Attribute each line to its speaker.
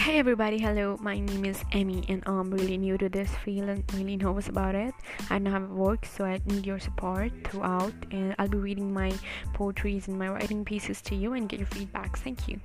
Speaker 1: Hey everybody, hello. My name is Emmy, and I'm really new to this field and really nervous about it. I don't have work, so I need your support throughout. And I'll be reading my poetries and my writing pieces to you and get your feedback. Thank you.